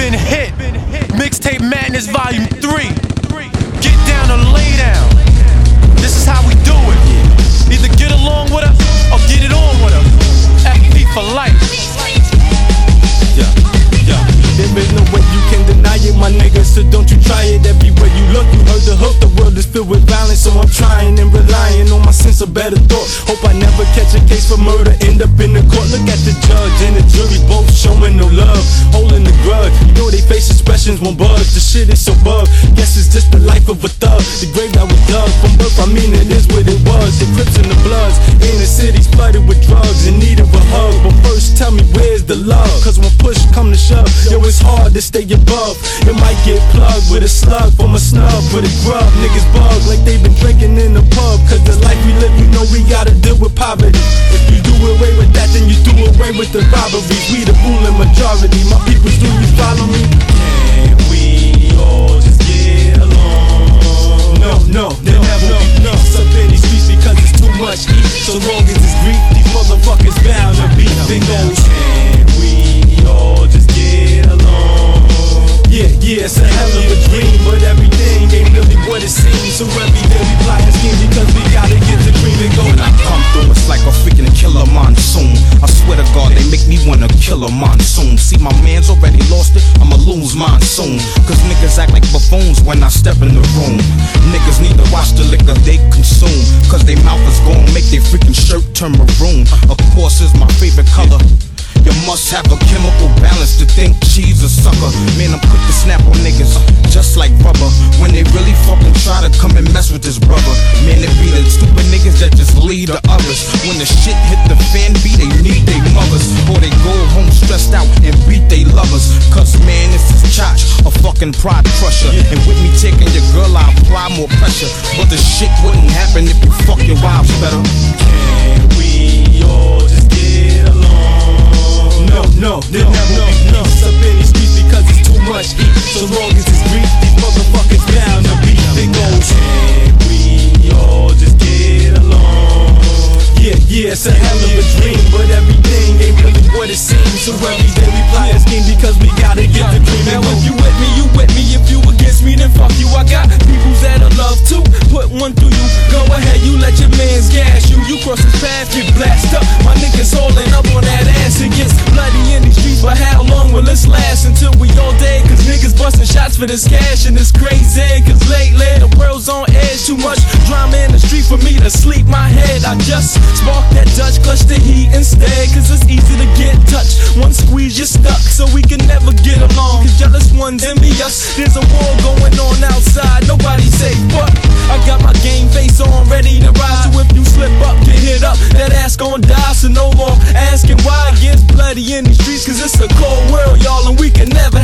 been hit. Mixtape Madness Volume 3. Get down or lay down. This is how we do it. Either get along with us or get it on with us. FP for life. Yeah, yeah. There is no way you can deny it, my nigga. So don't you try it. Everywhere you look, you heard the hook. The world is filled with violence, so I'm trying and relying on my sense of better thought. Hope I never catch a case for murder, end up in the court. Look at the judge and the jury, both showing no love, holding the grudge. You know they face expressions won't budge. The shit is so bug. Guess it's just the life of a thug. The grave that was dug from birth. I mean it is what it was. The Crips and the Bloods in the cities flooded with drugs in need of a hug. But first, tell me where's the love? Cause when push come to shove, yo, it's hard to stay above. It might get plugged with a slug from a snub for the grub. Niggas bug like they been drinking in the pub. Cause the life we live, you know we gotta deal with poverty. If you do away with that, then you do away with the robberies. We the ruling majority. My peoples, do you follow me? Can we all just get along? No, no, there never be peace up in these streets because it's too much heat. So long as it's grief, these motherfuckers bound to be. They go, can we all just get along? Yeah, yeah, it's a hell of a dream, but everything ain't really what it seems. So every monsoon. See, my man's already lost it, I'ma lose mine soon. Cause niggas act like buffoons when I step in the room. Niggas need to watch the liquor they consume. Cause they mouth is gon' make their freaking shirt turn maroon. Of course, is my favorite color. You must have a chemical balance to think she's a sucker. Man, I'm quick to snap on niggas, just like rubber. When they really fucking try to come and mess with this brother. Man, it be the stupid niggas that just lead the others. When the shit hit the Cause man, this is chotch, a fucking pride crusher. And with me taking your girl, I apply more pressure. But the shit wouldn't happen if you fuck your wives better. Can we all just get along? No, no, never be peace up in these streets because it's too much heat. So long as it's grief, these motherfuckers bound to be. They go, can we all just get along? Yeah, yeah, it's a hell of a dream, but everything what it seems. So every day we plot and scheme because we gotta get the dream. Now if you with me, you with me. If you against me, then fuck you. I got people that I love to put one through you. Go ahead, you let your mans gas you. You cross his path, get blasted up. My niggas holding up on that ass. It gets bloody in these streets, but how long will this last? Until we all dead, cause niggas busting shots for this cash and it's crazy. Cause lately the world's on edge. Too much drama to sleep my head. I just spark that Dutch, clutch the heat instead. Cause it's easy to get touched. One squeeze, you're stuck, so we can never get along. Cause jealous ones envy us. There's a war going on outside, nobody safe. But I got my game face on, ready to rise. So if you slip up, get hit up, that ass gon' die. So no more asking why it gets bloody in these streets. Cause it's a cold world, y'all, and we can never